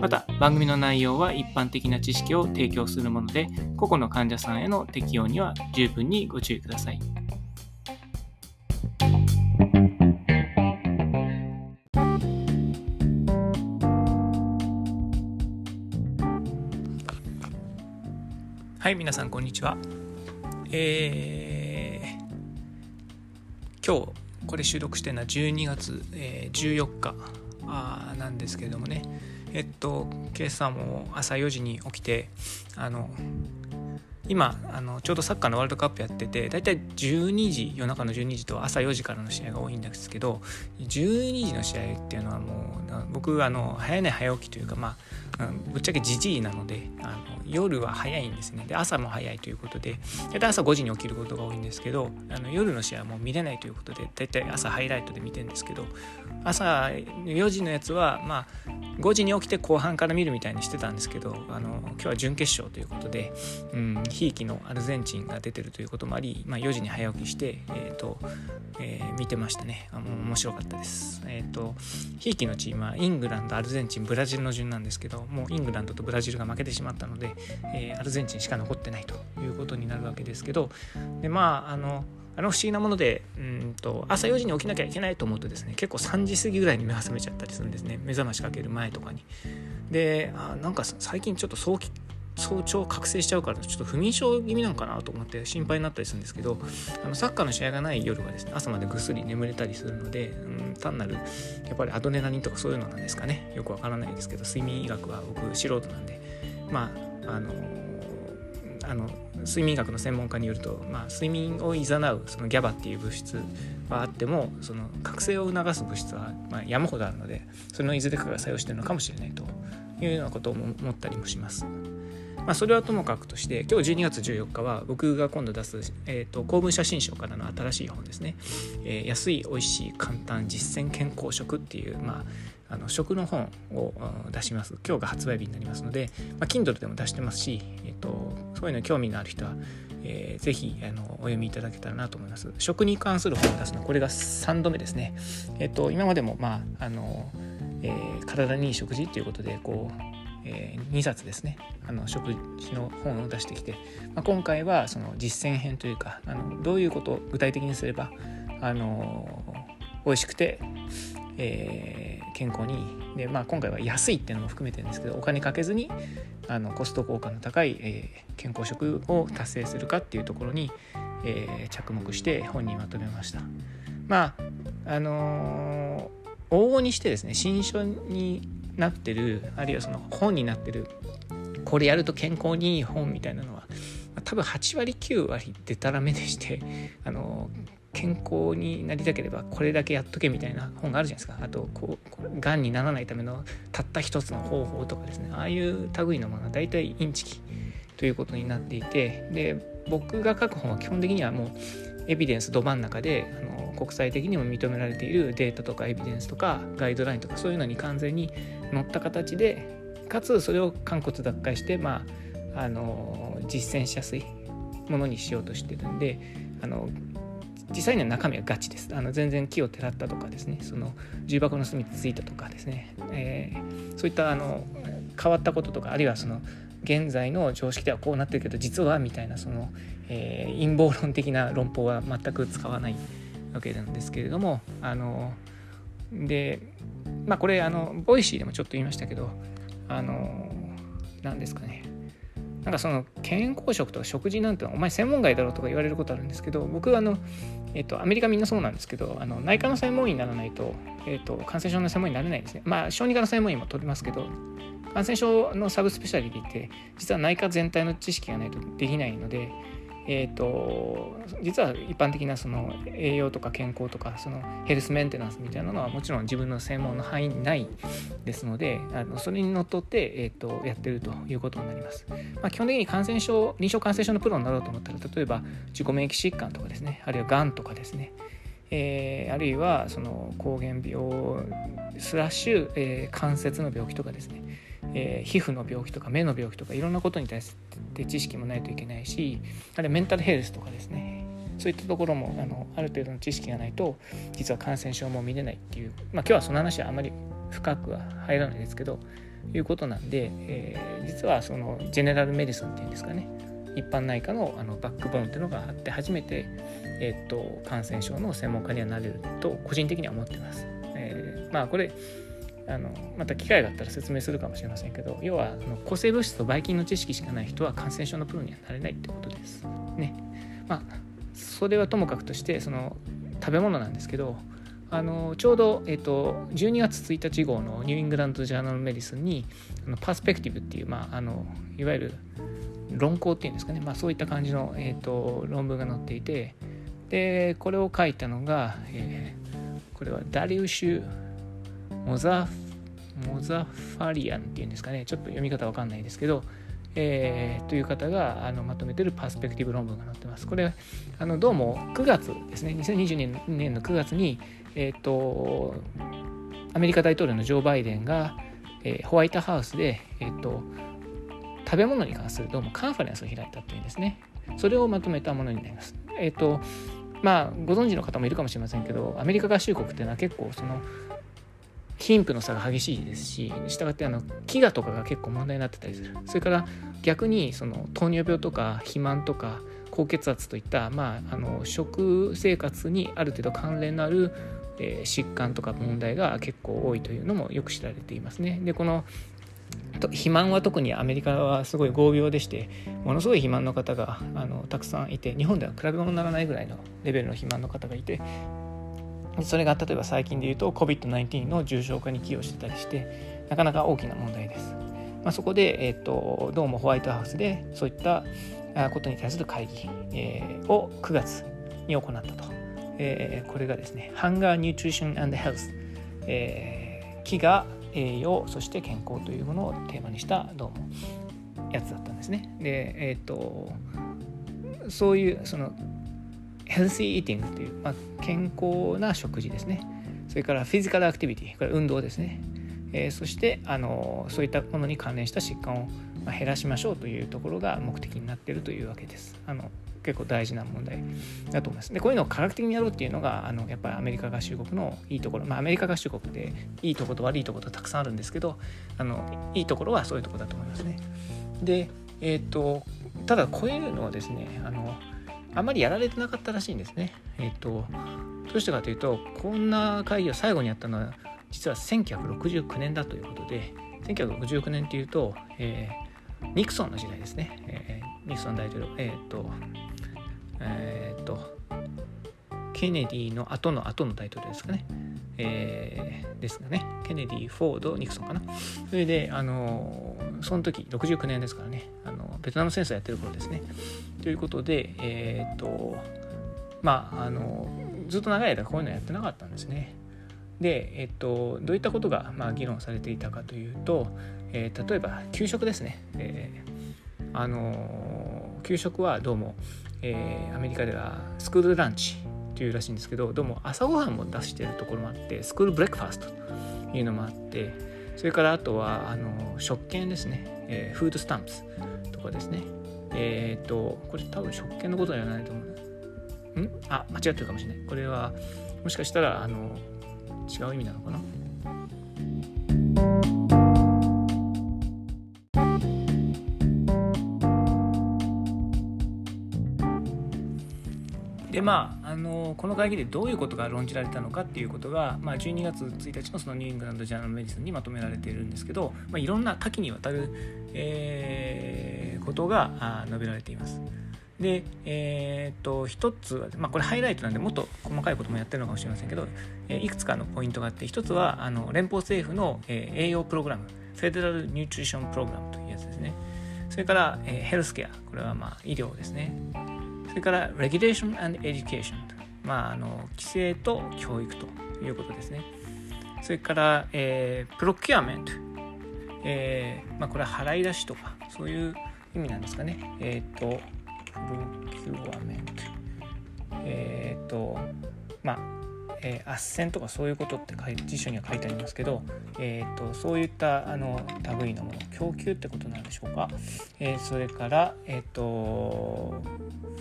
また番組の内容は一般的な知識を提供するもので個々の患者さんへの適用には十分にご注意くださいはい、皆さん、こんにちは。えー、今日、これ収録してるのは12月、えー、14日あなんですけれどもね、えっと、今朝も朝4時に起きて、あの、今あのちょうどサッカーのワールドカップやってて大体12時夜中の12時と朝4時からの試合が多いんですけど12時の試合っていうのはもう僕あの早寝早起きというかまあぶっちゃけじじいなのであの夜は早いんですね。で朝も早いということで大体朝5時に起きることが多いんですけどあの夜の試合はもう見れないということで大体朝ハイライトで見てるんですけど朝4時のやつはまあ5時に起きて後半から見るみたいにしてたんですけどあの今日は準決勝ということで、ひいきのアルゼンチンが出てるということもあり、まあ、4時に早起きして、えーとえー、見てましたねあの面白かったです。えーと、ひいきのチームはイングランドアルゼンチンブラジルの順なんですけどもうイングランドとブラジルが負けてしまったので、えー、アルゼンチンしか残ってないということになるわけですけどでまああのあの不思議なものでうんと朝4時に起きなきゃいけないと思うとですね結構3時過ぎぐらいに目が覚めちゃったりするんですね目覚ましかける前とかに。であなんか最近ちょっと早期早朝覚醒しちゃうからちょっと不眠症気味なのかなと思って心配になったりするんですけどあのサッカーの試合がない夜はですね朝までぐっすり眠れたりするので、うん、単なるやっぱりアドレナリンとかそういうのなんですかねよくわからないですけど睡眠医学は僕素人なんでまああのあの睡眠学の専門家によると、まあ、睡眠をいざなうそのギャバっていう物質はあってもその覚醒を促す物質は、まあ、山ほどあるのでそれのいずれかが作用してるのかもしれないというようなことを思ったりもします。まあ、それはともかくとして今日12月14日は僕が今度出す、えーと、公文写真賞からの新しい本ですね「えー、安い美味しい簡単実践健康食」っていう、まあ、あの食の本を出します。今日が発売日になりますので、まあ、Kindle でも出してますし、えーと、そういうの興味のある人は、えー、ぜひあのお読みいただけたらなと思います。食に関する本を出すのはこれが3度目ですね。えっ、ー、と今までもまああの、えー、体にいい食事っていうことでこうえー、2冊ですね。あの食事の本を出してきて、まあ、今回はその実践編というかあのどういうことを具体的にすればあの美味しくて、えー、健康にで、まあ、今回は安いっていうのも含めてんですけどお金かけずにあのコスト効果の高い、えー、健康食を達成するかっていうところに、えー、着目して本にまとめました。まああのー、往々にしてですね新書になってるあるいはその本になってるこれやると健康にいい本みたいなのは多分8割9割でたらめでしてあの健康になりたければこれだけやっとけみたいな本があるじゃないですか。あとこうがんにならないためのたった一つの方法とかですね。ああいう類のものは大体インチキということになっていて。で僕が書く本は基本的にはもうエビデンスど真ん中であの国際的にも認められているデータとかエビデンスとかガイドラインとかそういうのに完全に乗った形でかつそれを肝骨脱会してまああの実践しやすいものにしようとしてるんであの実際には中身はガチです。あの全然木をてらったとかですね。その重箱の隅についたとかですね、えー、そういったあの変わったこととかあるいはその現在の常識ではこうなってるけど実はみたいなその、えー、陰謀論的な論法は全く使わないわけなんですけれどもあのでまあこれあの Voicy でもちょっと言いましたけどあの何ですかね。なんかその健康食とか食事なんてお前専門外だろうとか言われることあるんですけど僕はあの、えっと、アメリカみんなそうなんですけどあの内科の専門医にならないと,、えっと感染症の専門医になれないんですね。まあ小児科の専門医も取りますけど感染症の subspecialty って実は内科全体の知識がないとできないので、えーと、実は一般的なその栄養とか健康とかそのヘルスメンテナンスみたいなのはもちろん自分の専門の範囲にないですのであのそれにのっとって、えーと、やってるということになります。まあ、基本的に感染症臨床感染症のプロになろうと思ったら例えば自己免疫疾患とかですねあるいはがんとかですねえー、あるいはその膠原病スラッシュ、えー、関節の病気とかですねえー、皮膚の病気とか目の病気とかいろんなことに対して知識もないといけないしあるいはメンタルヘルスとかですねそういったところもあのある程度の知識がないと実は感染症も見れないっていう、まあ、今日はその話はあまり深くは入らないですけどいうことなんで、えー、実はそのジェネラルメディスンっていうんですかね一般内科のあのバックボーンっていうのがあって初めて、えー、っと感染症の専門家にはなれると個人的には思ってます。えー、まあこれあのまた機会があったら説明するかもしれませんけど要はあの抗生物質とばい菌の知識しかない人は感染症のプロにはなれないってことです。ね。まあそれはともかくとしてその食べ物なんですけどあのちょうど、えーと、12月1日号のニューイングランド・ジャーナル・メディスンにあのパースペクティブっていう、まあ、あのいわゆる論考っていうんですかね、まあ、そういった感じの、えーと、論文が載っていてでこれを書いたのが、えー、これはダリウシュ・モザモザファリアンっていうんですかねちょっと読み方わかんないですけど、えー、という方があのまとめてるパースペクティブ論文が載ってます。これあのどうも9月ですね2020年の9月に、えーと、アメリカ大統領のジョー・バイデンが、えー、ホワイトハウスで、えーと、食べ物に関するどうもカンファレンスを開いたっていうんですね。それをまとめたものになります。えっ、ー、とまあご存知の方もいるかもしれませんけどアメリカ合衆国っていうのは結構その貧富の差が激しいですししたがってあの飢餓とかが結構問題になってたりするそれから逆にその糖尿病とか肥満とか高血圧といった、まあ、あの食生活にある程度関連のある、えー、疾患とか問題が結構多いというのもよく知られていますね。でこの肥満は特にアメリカはすごい合病でしてものすごい肥満の方があのたくさんいて日本では比べ物にならないぐらいのレベルの肥満の方がいてそれが例えば最近で言うと COVID-19 の重症化に寄与してたりしてなかなか大きな問題です。まあ、そこで、えーと、どうもホワイトハウスでそういったことに対する会議、えー、を9月に行ったと。えー、これがですね、Hunger, Nutrition and Health、えー、飢餓、栄養、そして健康というものをテーマにしたどうもやつだったんですね。で、えっ、ー、とそういうそのヘルシーイーティングという、まあ、健康な食事ですね。それからフィジカルアクティビティこれ運動ですね、えー、そしてあのそういったものに関連した疾患を、ま、減らしましょうというところが目的になっているというわけです。あの結構大事な問題だと思います。でこういうのを科学的にやろうっていうのがあのやっぱりアメリカ合衆国のいいところまあアメリカ合衆国っていいとこと悪いとことたくさんあるんですけどあのいいところはそういうところだと思いますね。でえっ、ー、とただこういうのはですねあのあまりやられてなかったらしいんですね。えっ、ー、とどうしてかというとこんな会議を最後にやったのは実は1969年だということで1969年っていうと、えー、ニクソンの時代ですね、えー、ニクソン大統領えっ、ー、とえっ、とケネディの後の後の大統領ですかね、えー、ですがね。ケネディフォードニクソンかな。それであのその時69年ですからね。あのベトナム戦争やってる頃ですね。ということで、えっ、と、まあ、あの、ずっと長い間こういうのやってなかったんですね。で、えっと、どういったことが、まあ、議論されていたかというと、えー、例えば給食ですね、えー、あの給食はどうも、えー、アメリカではスクールランチというらしいんですけどどうも朝ごはんも出してるところもあってスクールブレックファーストというのもあってそれからあとはあの食券ですね、えー、フードスタンプスとかですねえっ、と、これ多分食券のことではないと思う。ん？あ、間違ってるかもしれない。これは、もしかしたら、あの、違う意味なのかな？でまあ、あのこの会議でどういうことが論じられたのかっていうことが、まあ、12月1日のそのニューイングランド・ジャーナル・メディスンにまとめられているんですけど、まあ、いろんな多岐にわたる、えー、ことが述べられています。で、えー、っと一つは、まあ、これハイライトなんでもっと細かいこともやってるのかもしれませんけど、え、いくつかのポイントがあって一つはあの連邦政府の、え、栄養プログラムフェデラル・ニュートリション・プログラムというやつですねそれから、え、ヘルスケアこれはまあ医療ですねそれから Regulation and Education まあ、あの規制と教育ということですね。それから、えー、 procurement、えーまあ、これは払い出しとかそういう意味なんですかね。えっ、ー、と procurement えっ、ー、とまあえー、斡旋とかそういうことって辞書には書いてありますけど、えーと、そういったあの類のもの供給ってことなんでしょうか、えー、それから、えーと、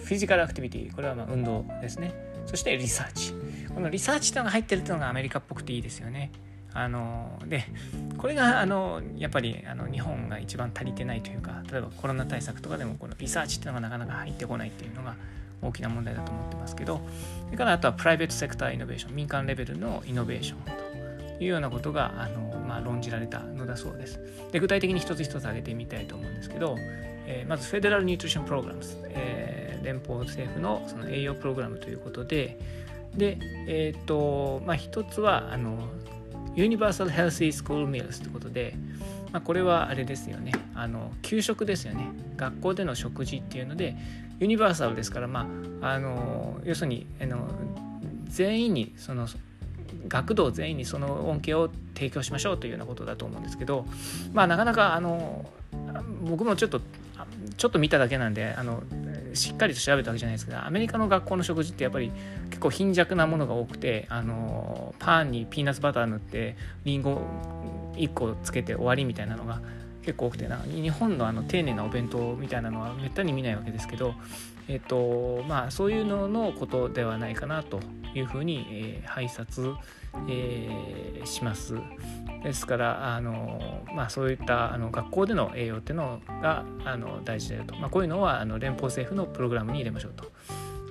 フィジカルアクティビティ。これはま運動ですね。そしてリサーチ。このリサーチというのが入ってるっていうのがアメリカっぽくていいですよね。あのでこれがあのやっぱりあの日本が一番足りてないというか例えばコロナ対策とかでもこのリサーチっていうのがなかなか入ってこないっていうのが大きな問題だと思ってますけどそれからあとはプライベートセクターイノベーション民間レベルのイノベーションというようなことがあの、まあ、論じられたのだそうです。で具体的に一つ一つ挙げてみたいと思うんですけど、えー、まずフェデラルニュートリションプログラム、え、連邦政府のその栄養プログラムということででえっ、ー、とまあ一つはあのユニバーサルヘルシースクールミールスということで、まあ、これはあれですよね。あの給食ですよね。学校での食事っていうのでユニバーサルですから、まあ、あの要するにあの全員にその学童全員にその恩恵を提供しましょうというようなことだと思うんですけど、まあ、なかなかあの僕もちょっとちょっと見ただけなんであのしっかりと調べたわけじゃないですけどアメリカの学校の食事ってやっぱり結構貧弱なものが多くてあのパンにピーナッツバター塗ってりんご1個つけて終わりみたいなのが結構多くてな日本のあの丁寧なお弁当みたいなのはめったに見ないわけですけど、えっとまあ、そういうののことではないかなというふうに、えー、拝察、えー、します。ですからあの、まあ、そういったあの学校での栄養っていうのがあの大事だよと、まあ、こういうのはあの連邦政府のプログラムに入れましょうと。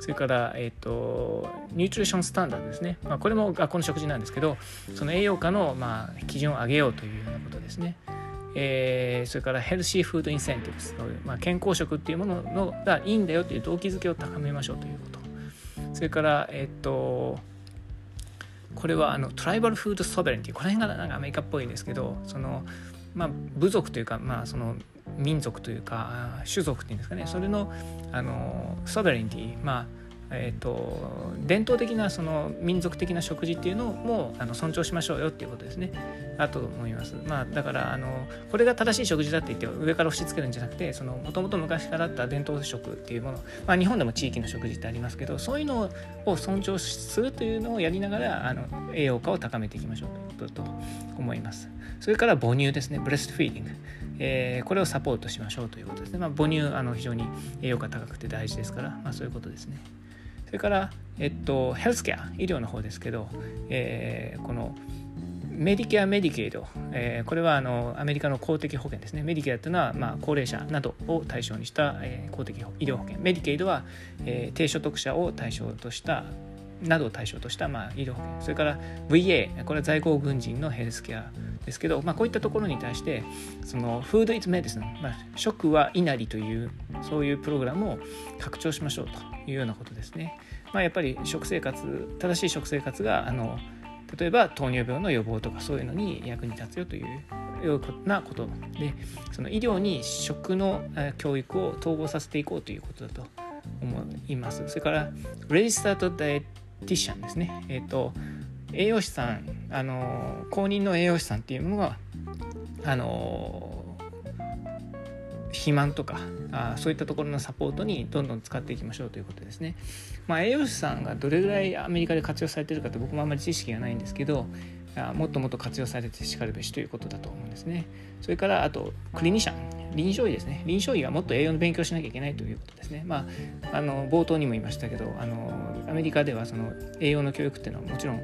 それから、えーと、ニュートリションスタンダードですね、まあ、これも学校の食事なんですけどその栄養価の、まあ、基準を上げようというようなことですね。えー、それからヘルシーフードインセンティブスまあ、健康食っていうもののがいいんだよという動機づけを高めましょうということそれからえっ、とこれはあのトライバルフードソベレンティこの辺がなんかアメリカっぽいんですけどその、まあ、部族というか、まあ、その民族というか種族っていうんですかねそれのあのソベレンティまあえーと、伝統的なその民族的な食事っていうのもあの尊重しましょうよっていうことですね。あと思います。まあだからあのこれが正しい食事だって言って上から押し付けるんじゃなくてもともと昔からあった伝統食っていうもの、まあ、日本でも地域の食事ってありますけどそういうのを尊重するというのをやりながらあの栄養価を高めていきましょうということと思います。それから母乳ですね breastfeeding。えー、これをサポートしましょうということですね。まあ、母乳あの非常に栄養価高くて大事ですから、まあ、そういうことですね。それから、えっと、ヘルスケア、医療の方ですけど、えー、このメディケア・メディケイド、えー、これはあのアメリカの公的保険ですね。メディケアというのは、まあ、高齢者などを対象にした、えー、公的医療保険。メディケイドは、えー、低所得者を対象としたなどを対象とした、まあ、医療保険。それから VA、これは在郷軍人のヘルスケアですけど、まあ、こういったところに対してそのフードイズメディスン、まあ、食は稲荷というそういうプログラムを拡張しましょうというようなことですね。まあ、やっぱり食生活正しい食生活があの例えば糖尿病の予防とかそういうのに役に立つよというようなことでその医療に食の教育を統合させていこうということだと思います。それからレジスタートダイエティシャンですね。えっ、ー、と栄養士さんあの公認の栄養士さんっていうものがあの肥満とかあそういったところのサポートにどんどん使っていきましょうということですね。まあ、栄養士さんがどれぐらいアメリカで活用されてるかって僕もあんまり知識がないんですけどもっともっと活用されてしかるべしということだと思うんですね。それからあとクリニシャン臨床医ですね臨床医はもっと栄養の勉強しなきゃいけないということですね。まあ、あの冒頭にも言いましたけどあのアメリカではその栄養の教育っていうのはもちろん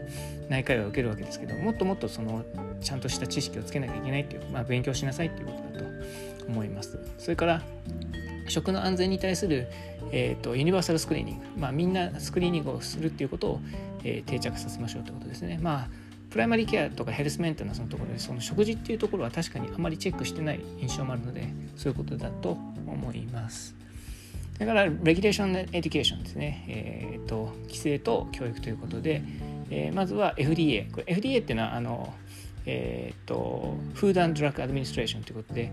内科医は受けるわけですけどもっともっとそのちゃんとした知識をつけなきゃいけないっていう、まあ、勉強しなさいっていうことだと思います。それから食の安全に対する、えーと、ユニバーサルスクリーニング、まあ、みんなスクリーニングをするっていうことを、えー、定着させましょうということですね。まあプライマリーケアとか health maintenance のところでその食事っていうところは確かにあまりチェックしてない印象もあるのでそういうことだと思います。だから regulation education ですね、えーと、規制と教育ということで、えー、まずは FDA これ FDA っていうのはあの、えーと、 Food Drug Administration ということで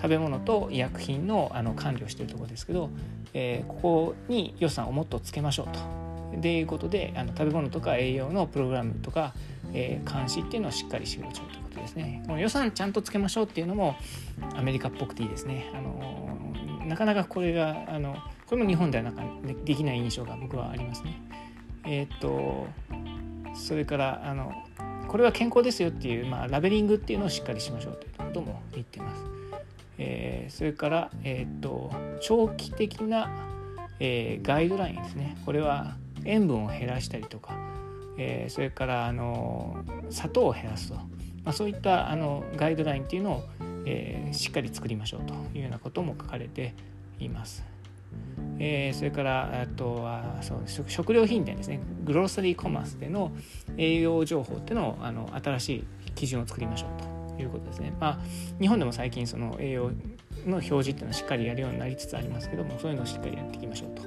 食べ物と医薬品のあの管理をしているところですけど、えー、ここに予算をもっとつけましょうと。でいうことであの食べ物とか栄養のプログラムとか、えー、監視っていうのをしっかりしましょうということですね。この予算ちゃんとつけましょうっていうのもアメリカっぽくていいですね。あのなかなかこれがあのこれも日本ではなんかできない印象が僕はありますね。えっ、とそれからあのこれは健康ですよっていう、まあ、ラベリングっていうのをしっかりしましょうということも言ってます。えー、それから、えーと、長期的な、えー、ガイドラインですね。これは塩分を減らしたりとか、えー、それからあの砂糖を減らすと、まあ、そういったあのガイドラインっていうのを、え、しっかり作りましょうというようなことも書かれています。え、それからあとはそう食料品店ですね。グローサリーコマースでの栄養情報っていうのをあの新しい基準を作りましょうと。いうことですね。まあ、日本でも最近その栄養の表示っていうのはしっかりやるようになりつつありますけどもそういうのをしっかりやっていきましょうと。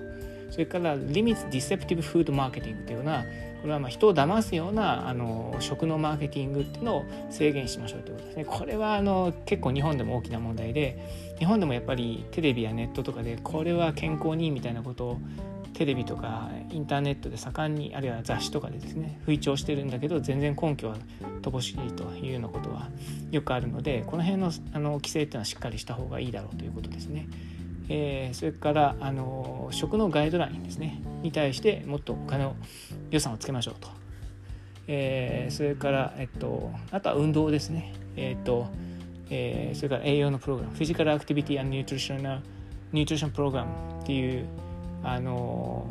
それから Limits Deceptive Food Marketing というようなこれはまあ人を騙すようなあの食のマーケティングっていうのを制限しましょうということですね。これはあの結構日本でも大きな問題で日本でもやっぱりテレビやネットとかでこれは健康にいいみたいなことをテレビとかインターネットで盛んにあるいは雑誌とかでですね吹聴してるんだけど全然根拠は乏しいというようなことはよくあるのでこの辺のあの規制っていうのはしっかりした方がいいだろうということですね。えー、それからあの食のガイドラインですね。に対してもっとお金を予算をつけましょうと、えー、それから、えっと、あとは運動ですね、えっとえー、それから栄養のプログラム。フィジカルアクティビティニュートリションニュートリションプログラムっていうあの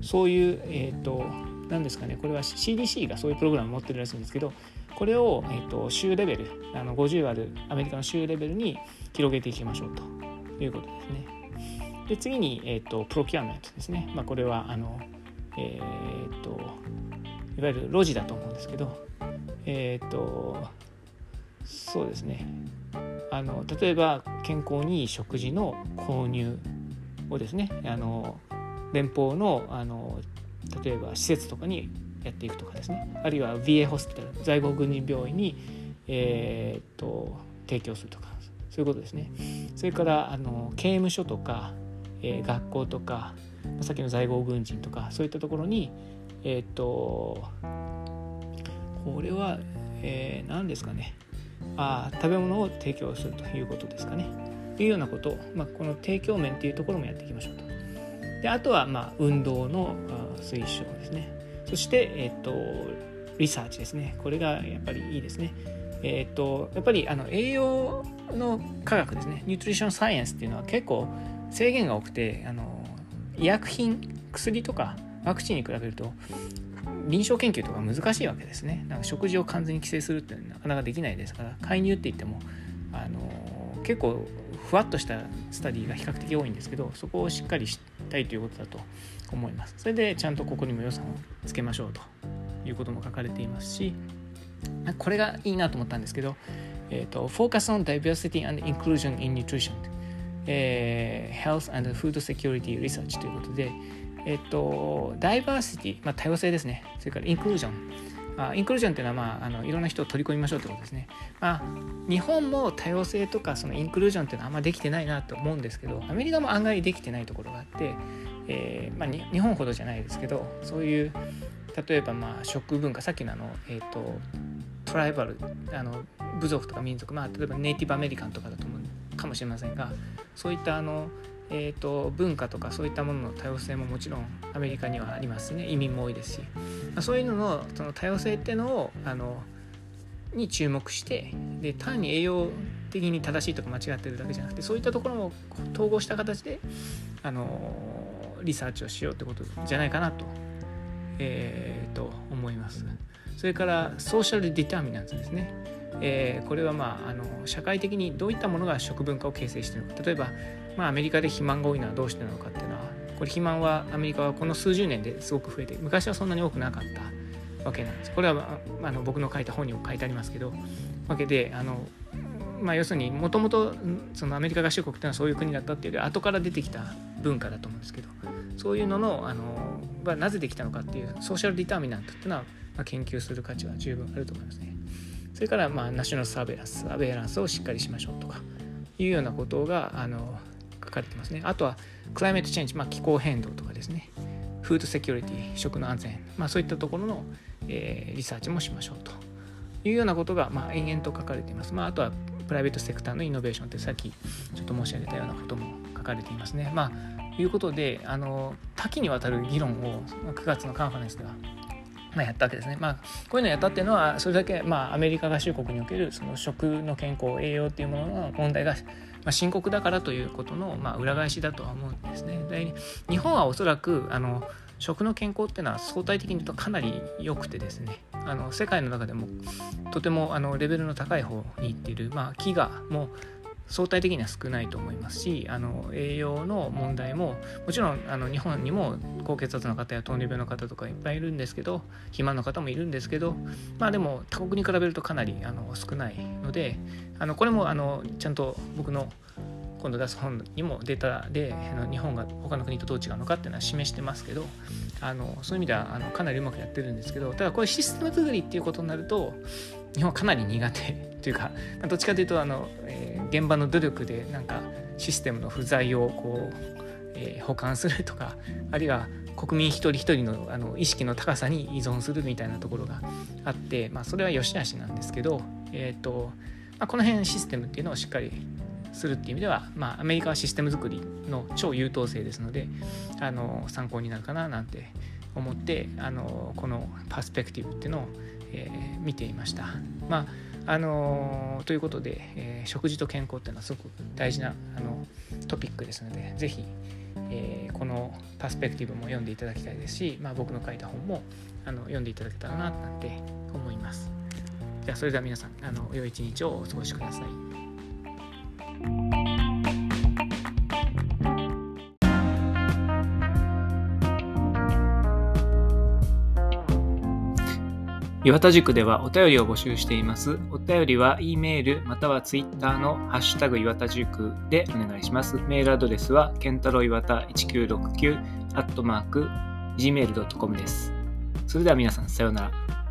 そういう、えっと何ですかねこれは CDC がそういうプログラムを持ってるらしいんですけどこれを、えーと州レベルあの50あるアメリカの州レベルに広げていきましょうということですね。で次に、えーと、プロキュアメントですね。まあ、これはあの、えーと、いわゆる路地だと思うんですけど、え、ー、とそうですねあの例えば健康にいい食事の購入をですねあの連邦のあの例えば施設とかにやっていくとかですね。あるいは VA ホスピタル在郷軍人病院に、えーと、提供するとかそういうことですね。それからあの刑務所とか、えー、学校とかさっきの在郷軍人とかそういったところにえっ、とこれは、えー、何ですかね。あ食べ物を提供するということですかね。いうようなことを、まあ、この提供面というところもやっていきましょうと。であとは、まあ、運動の推奨ですね。そして、えっ、とリサーチですね。これがやっぱりいいですね。えっ、とやっぱりあの栄養の科学ですね。ニュートリションサイエンスっていうのは結構制限が多くてあの医薬品薬とかワクチンに比べると臨床研究とか難しいわけですね。なんか食事を完全に規制するってなかなかできないですから介入って言ってもあの結構ふわっとしたスタディが比較的多いんですけどそこをしっかりしたいということだと思いますそれでちゃんとここにも予算をつけましょうということも書かれていますしこれがいいなと思ったんですけどえーと、Focus on Diversity and Inclusion in Nutrition、えー、Health and Food Security Research ということで、えっ、ー、と、ダイバーシティ、まあ、多様性ですね。それからインクルージョン。あインクルージョンっていうのは、まあ、あのいろんな人を取り込みましょうということですね。まあ、日本も多様性とかそのインクルージョンっていうのはあんまできてないなと思うんですけど、アメリカも案外できてないところがあって、えーまあ、日本ほどじゃないですけど、そういう例えばまあ食文化さっきのあの、えーと、トライバルあの部族とか民族、まあ、例えばネイティブアメリカンとかだと思うかもしれませんがそういったあの、えーと、文化とかそういったものの多様性ももちろんアメリカにはありますね移民も多いですし、まあ、そういうののその多様性っていうのをあのに注目してで単に栄養的に正しいとか間違ってるだけじゃなくてそういったところも統合した形であのリサーチをしようってことじゃないかなとえー、と思います。それからソーシャルディターミナンツですね。えー、これは、まあ、あの社会的にどういったものが食文化を形成しているのか例えば、まあ、アメリカで肥満が多いのはどうしてなのかっていうのはこれ肥満はアメリカはこの数十年ですごく増えて昔はそんなに多くなかったわけなんですこれはあの僕の書いた本にも書いてありますけどわけであの、まあ、要するにもともとアメリカ合衆国っていうのはそういう国だったっていうより後から出てきた文化だと思うんですけどそういうののあのはなぜできたのかっていうソーシャルディターミナントっていうのは、まあ、研究する価値は十分あると思いますね。それから、まあ、ナショナルサーベランスサーベランスをしっかりしましょうとかいうようなことがあの書かれてますね。あとはクライメートチェンジ、まあ、気候変動とかですねフードセキュリティ食の安全、まあ、そういったところの、えー、リサーチもしましょうというようなことが、まあ、延々と書かれています。まあ、あとはプライベートセクターのイノベーションってさっきちょっと申し上げたようなことも書かれていますね。まあ、いうことであの多岐にわたる議論を9月のカンファレンスではまあ、やったわけですね。まあ、こういうのをやったっていうのはそれだけ、まあ、アメリカ合衆国におけるその食の健康栄養っていうものの問題が、まあ、深刻だからということの、まあ、裏返しだとは思うんですね。で日本はおそらくあの食の健康っていうのは相対的に言うとかなり良くてですねあの世界の中でもとてもあのレベルの高い方にいっている、まあ、飢餓も相対的には少ないと思いますしあの栄養の問題ももちろんあの日本にも高血圧の方や糖尿病の方とかいっぱいいるんですけど肥満の方もいるんですけどまあでも他国に比べるとかなりあの少ないのであのこれもあのちゃんと僕の今度出す本にもデータであの日本が他の国とどう違うのかっていうのは示してますけどあのそういう意味ではあのかなりうまくやってるんですけどただこれシステム作りっていうことになると日本はかなり苦手 というかどっちかというとあの、えー、現場の努力でなんかシステムの不在をこう、えー、保管するとかあるいは国民一人一人のあの意識の高さに依存するみたいなところがあって、まあ、それは良し悪しなんですけど、えーとまあ、この辺システムっていうのをしっかりするっていう意味では、まあ、アメリカはシステム作りの超優等生ですのであの参考になるかななんて思ってあのこのパースペクティブっていうのを、えー、見ていました。まああのということで、えー、食事と健康っていうのはすごく大事なあのトピックですので是非、えー、このパースペクティブも読んでいただきたいですし、まあ、僕の書いた本もあの読んでいただけたらななんて思います。じゃあそれでは皆さんあの良い一日をお過ごしください。岩田塾ではお便りを募集しています。お便りは E メールまたは Twitter のハッシュタグ岩田塾でお願いします。メールアドレスはケンタロウ岩田1969アットマーク gmail.com です。それでは皆さんさようなら。